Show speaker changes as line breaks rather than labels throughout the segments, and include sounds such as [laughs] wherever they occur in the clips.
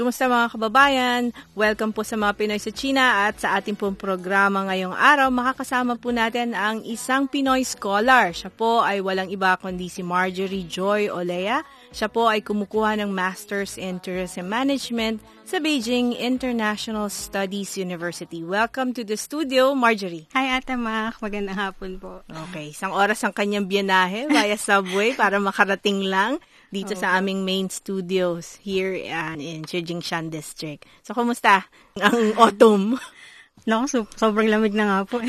Kumusta mga kababayan? Welcome po sa mga Pinoy sa China at sa ating pong programa ngayong araw, makakasama po natin ang isang Pinoy scholar. Siya po ay walang iba kundi si Marjorie Joy Olea. Siya po ay kumukuha ng Masters in Tourism Management sa Beijing International Studies University. Welcome to the studio, Marjorie.
Hi, Ate Mac. Magandang hapon po.
Okay, isang oras ang kanyang biyahe via subway para makarating lang dito okay. sa aming main studios here uh, in Chijingshan District. So, kumusta ang [laughs] autumn?
No, so, sobrang lamig na nga po.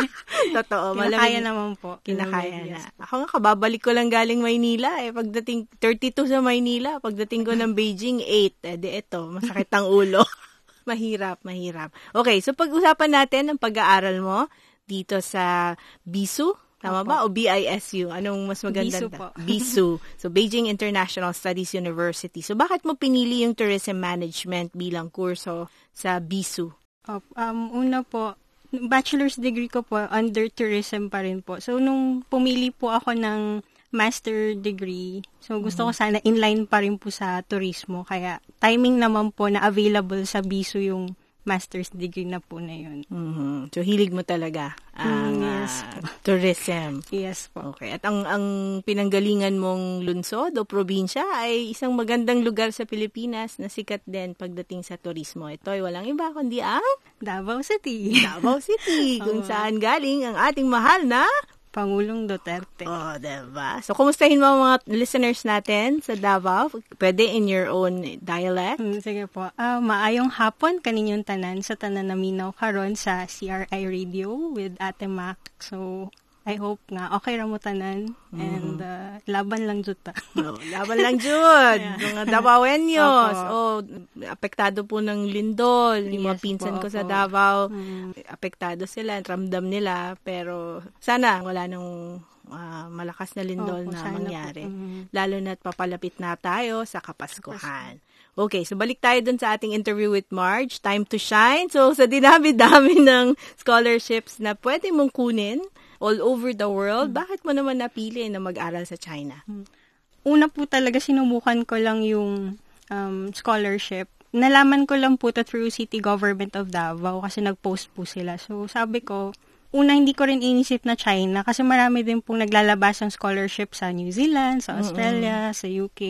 [laughs]
Totoo,
malamig. Kinakaya naman po.
Kinakaya na. Ako nga, kababalik ko lang galing Maynila. Eh. Pagdating, 32 sa Maynila. Pagdating ko ng Beijing, 8. Eh, di ito, masakit ang ulo. [laughs] mahirap, mahirap. Okay, so pag-usapan natin ang pag-aaral mo dito sa BISU, Tama Opo. ba? O BISU? Anong mas maganda?
BISU po. [laughs]
BISU. So, Beijing International Studies University. So, bakit mo pinili yung tourism management bilang kurso sa BISU?
Oh, um, una po, bachelor's degree ko po under tourism pa rin po. So, nung pumili po ako ng master degree, so gusto mm-hmm. ko sana inline pa rin po sa turismo. Kaya timing naman po na available sa BISU yung master's degree na po na yun.
Mm-hmm. So, hilig mo talaga ang mm, yes. uh, tourism.
Yes po.
Okay. At ang, ang pinanggalingan mong lungsod o probinsya ay isang magandang lugar sa Pilipinas na sikat din pagdating sa turismo. Ito ay walang iba kundi ang
Davao City.
Davao City, [laughs] kung saan galing ang ating mahal na
Pangulong Duterte.
Oh, diba? So, kumustahin mo mga listeners natin sa Davao? Pwede in your own dialect?
Hmm, sige po. Uh, maayong hapon kaninyong tanan sa tanan na minaw karon sa CRI Radio with Ate Mac. So, I hope nga okay ra mo tanan mm. and uh, laban lang jud ta.
no, [laughs] laban lang jud. yeah. Mga Davaoenyos. oh, apektado po ng lindol. Yung mga pinsan po, ko opo. sa Davao, mm. apektado sila, ramdam nila, pero sana wala nang uh, malakas na lindol Opo, na mangyari. Mm. Lalo na't papalapit na tayo sa Kapaskuhan. Okay, so balik tayo dun sa ating interview with Marge. Time to shine. So, sa dinami-dami [laughs] ng scholarships na pwede mong kunin, all over the world, bakit mo naman napili na mag-aral sa China? Hmm.
Una po talaga sinubukan ko lang yung um, scholarship. Nalaman ko lang po to through City Government of Davao kasi nag-post po sila. So sabi ko, una hindi ko rin inisip na China kasi marami din pong naglalabas ng scholarship sa New Zealand, sa Australia, mm-hmm. sa UK.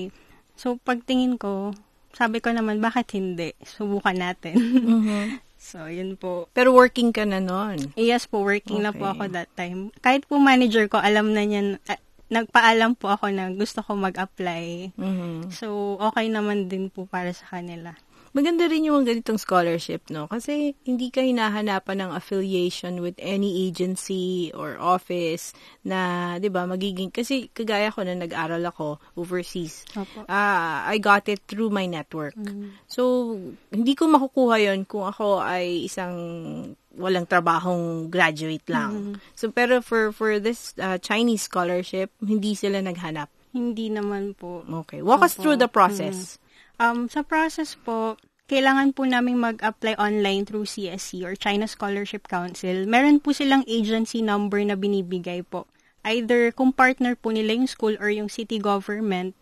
So pagtingin ko, sabi ko naman, bakit hindi? Subukan natin. Mm-hmm. [laughs] So, yun po.
Pero working ka na noon?
Yes po, working okay. na po ako that time. Kahit po manager ko, alam na niyan, uh, nagpaalam po ako na gusto ko mag-apply. Mm-hmm. So, okay naman din po para sa kanila
maganda rin yung ganitong scholarship, no? Kasi hindi ka hinahanapan ng affiliation with any agency or office na, di ba, magiging, kasi kagaya ko na nag-aral ako overseas. Uh, I got it through my network. Mm-hmm. So, hindi ko makukuha yon kung ako ay isang walang trabahong graduate lang. Mm-hmm. So, pero for, for this uh, Chinese scholarship, hindi sila naghanap.
Hindi naman po.
Okay. Walk Opo. us through the process. Mm-hmm.
Um, sa process po, kailangan po namin mag-apply online through CSC or China Scholarship Council. Meron po silang agency number na binibigay po. Either kung partner po nila yung school or yung city government,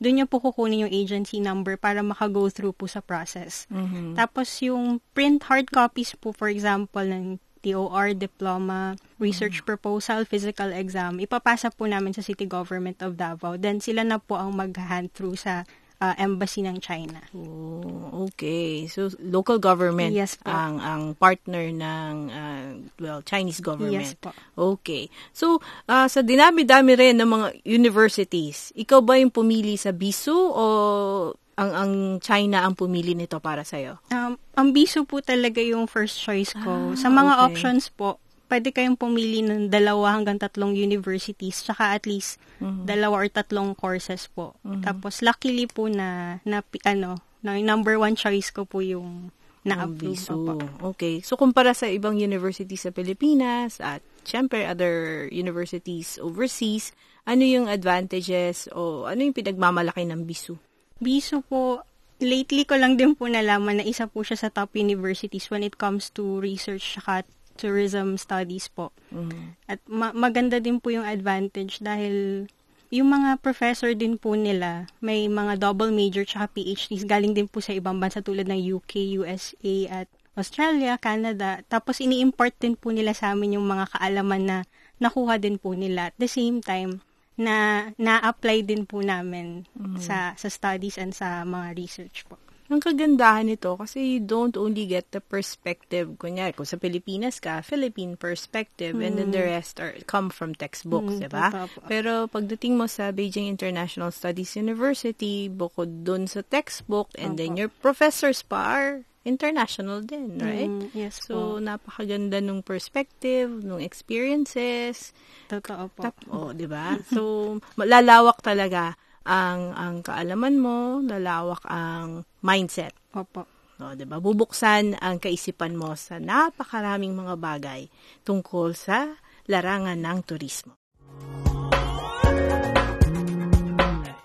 doon nyo po kukunin yung agency number para maka-go through po sa process. Mm-hmm. Tapos yung print hard copies po, for example, ng TOR, diploma, research mm-hmm. proposal, physical exam, ipapasa po namin sa City Government of Davao. Then sila na po ang mag-hand through sa uh, embassy ng China.
Oh, okay. So local government
yes, po.
ang ang partner ng uh, well Chinese government.
Yes po.
Okay. So uh, sa dinami-dami rin ng mga universities, ikaw ba yung pumili sa BISU o ang ang China ang pumili nito para sa iyo?
Um, ang biso po talaga yung first choice ko.
Ah,
sa mga
okay.
options po, pwede kayong pumili ng dalawa hanggang tatlong universities, tsaka at least
Mhm.
dalawa or tatlong courses po.
Mhm.
Tapos luckily po na, na ano, na number one choice ko po yung na-approve
biso.
po.
Okay. So, kumpara sa ibang universities sa Pilipinas at syempre other universities overseas, ano yung advantages o ano yung pinagmamalaki ng bisu?
Biso po, lately ko lang din po nalaman na isa po siya sa top universities when it comes to research saka tourism studies po.
Mhm.
At ma- maganda din po yung advantage dahil yung mga professor din po nila, may mga double major tsaka PhDs galing din po sa ibang bansa tulad ng UK, USA at Australia, Canada. Tapos ini-import din po nila sa amin yung mga kaalaman na nakuha din po nila. At the same time, na na-apply din po namin sa sa studies and sa mga research po.
Ang kagandahan nito kasi you don't only get the perspective, kunyari, kung sa Pilipinas ka, Philippine perspective, and then the rest are come from textbooks,
Mm,
di ba? Pero pagdating mo sa Beijing International Studies University, bukod dun sa textbook, and then
Opo.
your professors pa are international din, right?
Mm, yes
So,
po.
napakaganda nung perspective, nung experiences.
Totoo po.
Tap, oh, 'di ba? [laughs] So, lalawak talaga ang ang kaalaman mo, lalawak ang mindset.
Opo.
No, 'di ba? Bubuksan ang kaisipan mo sa napakaraming mga bagay tungkol sa larangan ng turismo.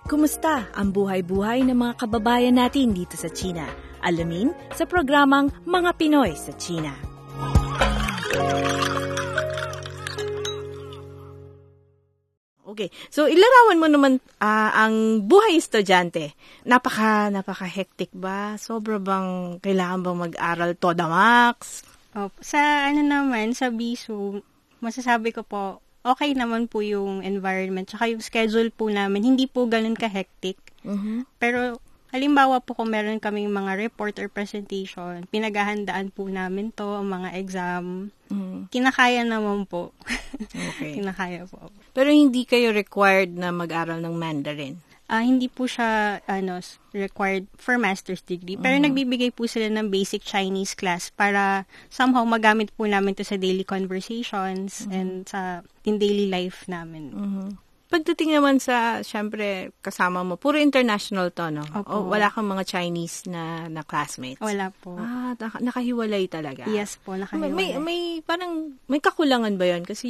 Kumusta ang buhay-buhay ng mga kababayan natin dito sa China? Alamin sa programang Mga Pinoy sa China. Okay. So, ilarawan mo naman ah, ang buhay estudyante. Napaka, napaka-hectic ba? Sobra bang, kailangan bang mag-aral to the max?
Opo. Sa ano naman, sa BISU, masasabi ko po, okay naman po yung environment. Tsaka yung schedule po namin, hindi po ganun ka-hectic.
Mhm.
Pero, halimbawa po kung meron kaming mga report or presentation, pinaghahandaan po namin to, ang mga exam.
Mhm.
Kinakaya naman po. [laughs]
Okay. [laughs]
Kinakaya po.
Pero hindi kayo required na mag-aral ng Mandarin.
Ah, hindi po siya ano required for master's degree. Pero nagbibigay po sila ng basic Chinese class para somehow magamit po namin to sa daily conversations and sa in daily life namin.
Mhm. Pagdating naman sa, syempre, kasama mo, puro international to, no?
Opo.
O wala kang mga Chinese na, na classmates?
Wala po.
Ah, naka- nakahiwalay talaga.
Yes po, nakahiwalay.
may, may, parang, may kakulangan ba yon Kasi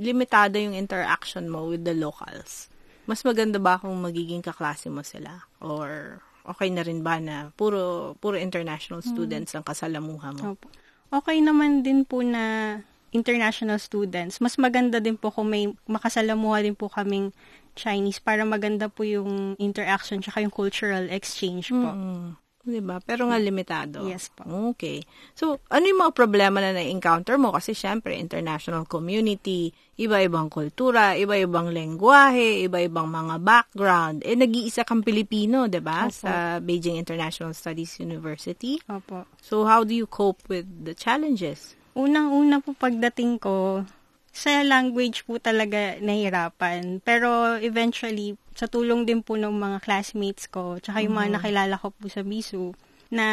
limitado yung interaction mo with the locals. Mas maganda ba kung magiging kaklase mo sila? Or okay na rin ba na puro, puro international students ang kasalamuha mo?
Opo. Okay naman din po na international students. Mas maganda din po kung may makasalamuha din po kaming Chinese para maganda po yung interaction tsaka yung cultural exchange po.
Mm. Diba? Pero nga limitado.
Yes po.
Okay. So, ano yung mga problema na na-encounter mo? Kasi syempre, international community, iba-ibang kultura, iba-ibang lengguwahe, iba-ibang mga background. Eh, nag-iisa kang Pilipino, di ba?
Opo.
Sa Beijing International Studies University.
Opo.
So, how do you cope with the challenges?
Unang-una po pagdating ko, sa language po talaga nahirapan. Pero eventually, sa tulong din po ng mga classmates ko, tsaka yung mga nakilala ko po sa BISU, na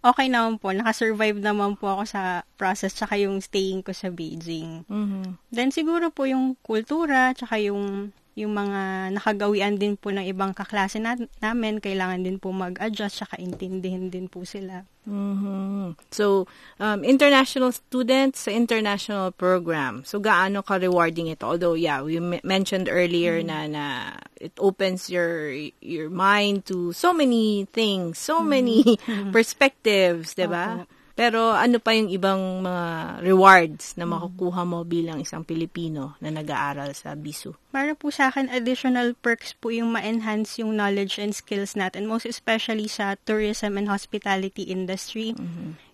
okay naman po, nakasurvive naman po ako sa process tsaka yung staying ko sa Beijing.
Mhm.
Then siguro po yung kultura, tsaka yung yung mga nakagawian din po ng ibang kaklase na, namin, kailangan din po mag-adjust, tsaka intindihin din po sila.
Mhm. So, um, international students sa international program. So, gaano ka-rewarding ito? Although, yeah, we m- mentioned earlier na, na it opens your your mind to so many things, so many [laughs] perspectives, di ba?
Opo.
Pero ano pa yung ibang mga rewards na makukuha mo bilang isang Pilipino na nag-aaral sa BISU?
Para po sa akin, additional perks po yung ma-enhance yung knowledge and skills natin, most especially sa tourism and hospitality industry.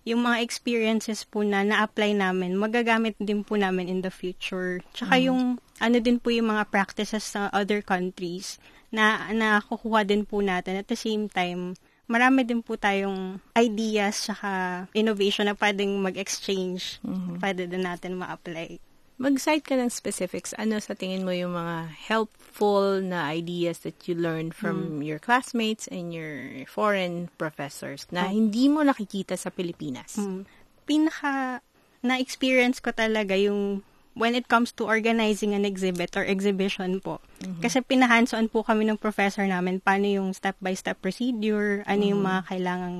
Yung mga experiences po na na-apply namin, magagamit din po namin in the future. Tsaka yung, ano din po yung mga practices sa other countries na nakukuha din po natin. At the same time, marami din po tayong ideas tsaka innovation na pwedeng mag-exchange. Pwede din natin ma-apply.
Mag-cite ka ng specifics. Ano sa tingin mo yung mga helpful na ideas that you learned from mm. your classmates and your foreign professors na oh. hindi mo nakikita sa Pilipinas?
Mm. Pinaka na-experience ko talaga yung when it comes to organizing an exhibit or exhibition po. Mm-hmm. Kasi pinahands-on po kami ng professor namin paano yung step-by-step procedure, ano mm-hmm. yung mga kailangang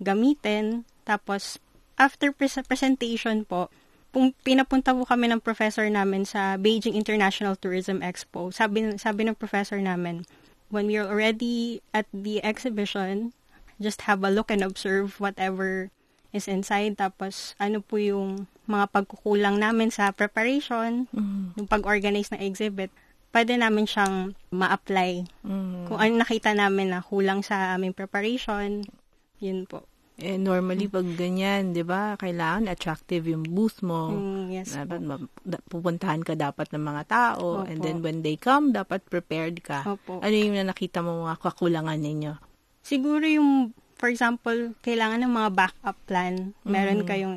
gamitin. Tapos, after pre- presentation po, pung pinapunta po kami ng professor namin sa Beijing International Tourism Expo. Sabi, sabi ng professor namin, when we're already at the exhibition, just have a look and observe whatever is inside. Tapos, ano po yung mga pagkukulang namin sa preparation, mm-hmm. yung pag-organize ng exhibit, pwede namin siyang ma-apply. Mm-hmm. Kung ano nakita namin na kulang sa aming preparation, yun po.
Eh, normally, pag ganyan, di ba, kailangan attractive yung booth mo.
Mm, yes
dapat pupuntahan ka dapat ng mga tao. Opo. And then, when they come, dapat prepared ka.
Opo.
Ano yung nakita mo mga kakulangan ninyo?
Siguro yung, for example, kailangan ng mga backup plan. Meron mm-hmm. kayong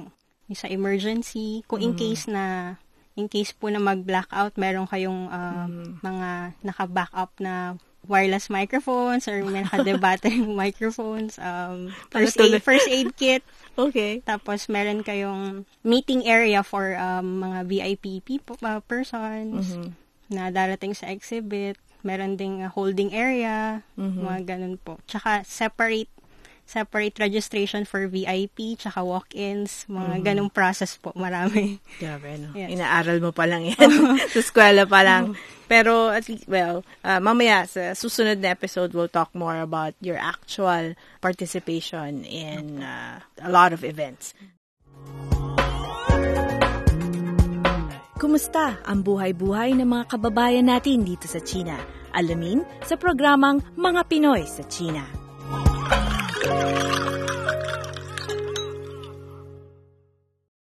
sa emergency. Kung in mm-hmm. case na in case po na mag-blackout, meron kayong uh, mm-hmm. mga naka-backup na wireless microphones or may naka-battery [laughs] microphones, um, first aid, first aid kit. [laughs]
Okay.
Tapos meron kayong meeting area for um, mga VIP people, uh, persons mm-hmm. na darating sa exhibit. Meron ding uh, holding area, mm-hmm. mga ganun po. Tsaka separate separate registration for VIP, tsaka walk-ins, mga mm. ganong process po, marami.
Grabe, no? Yes. Inaaral mo pa lang yan. [laughs] [laughs] sa eskwela pa lang. Pero, at least, well, uh, mamaya, sa susunod na episode, we'll talk more about your actual participation in uh, a lot of events. Kumusta ang buhay-buhay ng mga kababayan natin dito sa China? Alamin sa programang Mga Pinoy sa China.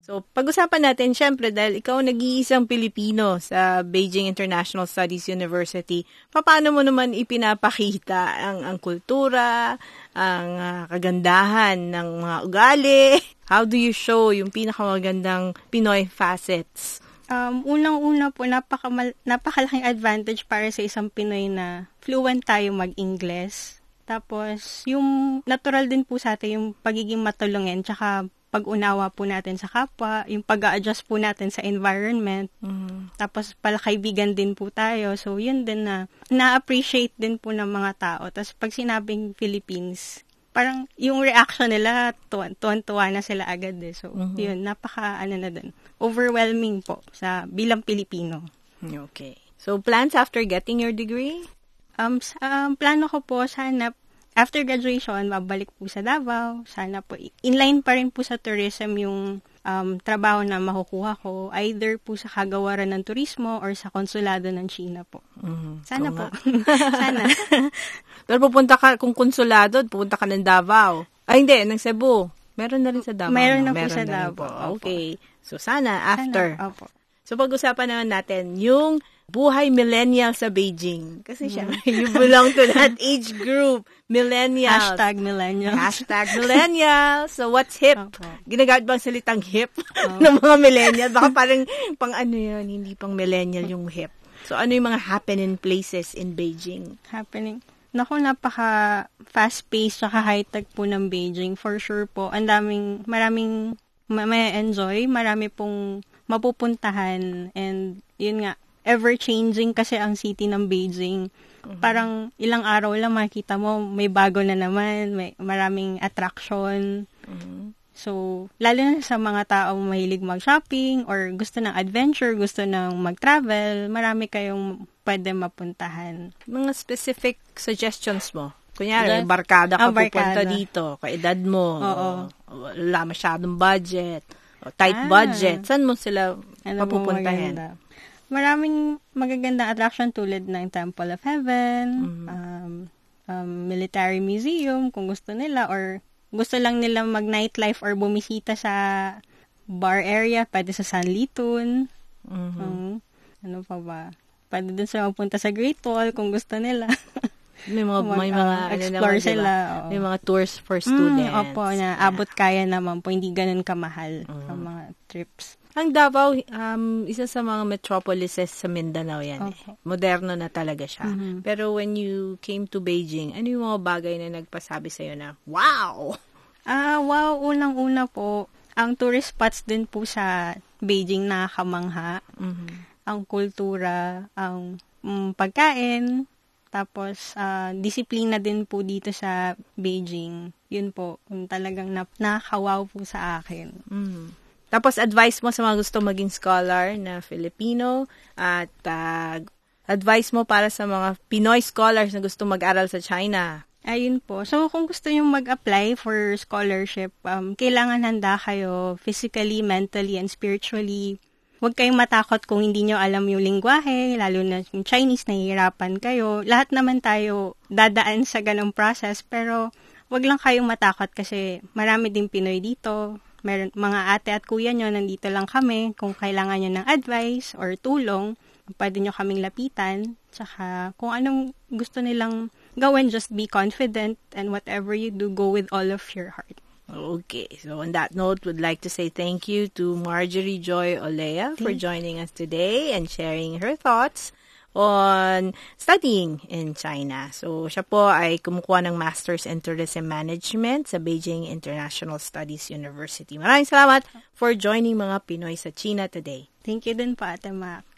So, pag-usapan natin, syempre, dahil ikaw nag-iisang Pilipino sa Beijing International Studies University, paano mo naman ipinapakita ang, ang kultura, ang uh, kagandahan ng mga ugali? How do you show yung pinakamagandang Pinoy facets?
Um, unang-una po, napaka- napakalaking advantage para sa isang Pinoy na fluent tayo mag-Ingles. Tapos, yung natural din po sa atin yung pagiging matulungin, tsaka pag-unawa po natin sa kapwa, yung pag adjust po natin sa environment. Mm. Tapos, palakaibigan din po tayo. So, yun din na na-appreciate din po ng mga tao. Tapos, pag sinabing Philippines, parang yung reaction nila, tuwan-tuwa na sila agad eh. So, mm-hmm. yun, napaka, ano na din, overwhelming po sa bilang Pilipino.
Okay. So, plans after getting your degree?
Um, um, plano ko po sana after graduation, mabalik po sa Davao. Sana po, inline pa rin po sa tourism yung um, trabaho na makukuha ko, either po sa kagawaran ng turismo or sa konsulado ng China po. Mm-hmm. Sana po. [laughs] Sana. [laughs]
Pero pupunta ka, kung konsulado, pupunta ka ng Davao. Ay, hindi, ng Cebu. Meron na rin sa Davao.
Meron no? na Meron po sa Davao.
Okay. So, sana, after.
Sana, opo.
So, pag-usapan naman natin yung buhay millennial sa Beijing. Kasi siya, mm. you belong to that [laughs] age group. Millennial.
Hashtag millennial.
Hashtag millennial. So, what's hip? Okay. Ginagamit bang salitang hip oh. [laughs] ng mga millennial? Baka parang pang ano yun, hindi pang millennial yung hip. So, ano yung mga happening places in Beijing?
Happening. Naku, napaka fast-paced saka high-tech po ng Beijing. For sure po. Ang daming, maraming may enjoy, marami pong mapupuntahan and yun nga, ever-changing kasi ang city ng Beijing. Mm-hmm. Parang ilang araw lang makita mo, may bago na naman, may maraming attraction. Mm-hmm. So, lalo na sa mga tao mahilig mag-shopping or gusto ng adventure, gusto ng mag-travel, marami kayong pwede mapuntahan.
Mga specific suggestions mo? Kunyari, That, barkada ka oh, pupunta dito, kaedad mo,
Oo.
wala masyadong budget, o tight ah. budget, saan mo sila ano mapupuntahin?
Maraming magagandang attraction tulad ng Temple of Heaven, mm-hmm. um, um, Military Museum kung gusto nila or gusto lang nila mag-nightlife or bumisita sa bar area, pwede sa Sanlitun. Mm-hmm. Um, ano pa ba? Pwede din sila magpunta sa Great Wall kung gusto nila. [laughs]
may mga mag, may mga uh,
explore ano naman, sila.
Diba? May mga tours for mm, students.
Mm, opo, na abot kaya naman po, hindi ganun kamahal mm. ang mga trips.
Ang Davao, um, isa sa mga metropolises sa Mindanao yan.
Okay.
Eh. Moderno na talaga siya.
Mhm.
Pero when you came to Beijing, ano yung mga bagay na nagpasabi sa'yo na, wow!
Ah, wow, unang-una po, ang tourist spots din po sa Beijing nakakamangha.
Mhm.
Ang kultura, ang mm, pagkain, tapos ah, disiplina din po dito sa Beijing. Yun po, yung talagang nap- nakakawaw po sa akin.
Mhm. Tapos advice mo sa mga gusto maging scholar na Filipino at ah, advice mo para sa mga Pinoy scholars na gusto mag-aral sa China.
Ayun po. So, kung gusto nyo mag-apply for scholarship, um, kailangan handa kayo physically, mentally, and spiritually. Huwag kayong matakot kung hindi nyo alam yung lingwahe, lalo na yung Chinese, nahihirapan kayo. Lahat naman tayo dadaan sa ganong process, pero wag lang kayong matakot kasi marami din Pinoy dito. Meron, mga ate at kuya nyo, nandito lang kami. Kung kailangan nyo ng advice or tulong, pwede nyo kaming lapitan. Tsaka kung anong gusto nilang gawin, just be confident and whatever you do, go with all of your heart.
Okay, so on that note, would like to say thank you to Marjorie Joy Olea for joining us today and sharing her thoughts on studying in China. So, siya po ay kumukuha ng Masters in Tourism Management sa Beijing International Studies University. Maraming salamat for joining mga Pinoy sa China today.
Thank you din po, Ate Mac.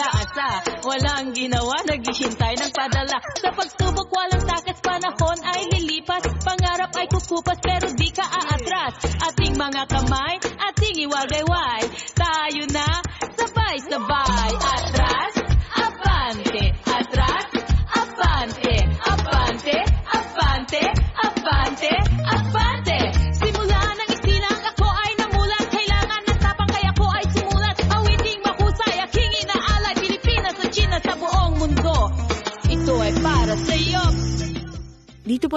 Palaasa. Walang ginawa, naghihintay ng padala. Sa pagsubok, walang takas, panahon ay lilipas. Pangarap ay kukupas, pero di ka aatras. Ating mga kamay, ating iwagayway.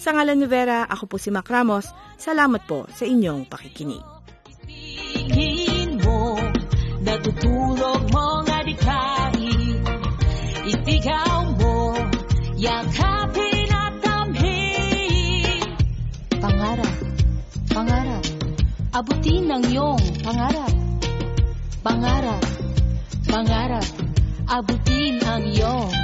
Sa ngalan ni Vera, ako po si Mac Ramos. Salamat po sa inyong pakikinig.
Tingin mo, natutulog mong adikain. Isigaw mo, yakapin at damhin. Pangarap, pangarap, abutin ang iyong pangarap. Pangarap, pangarap, abutin ang iyong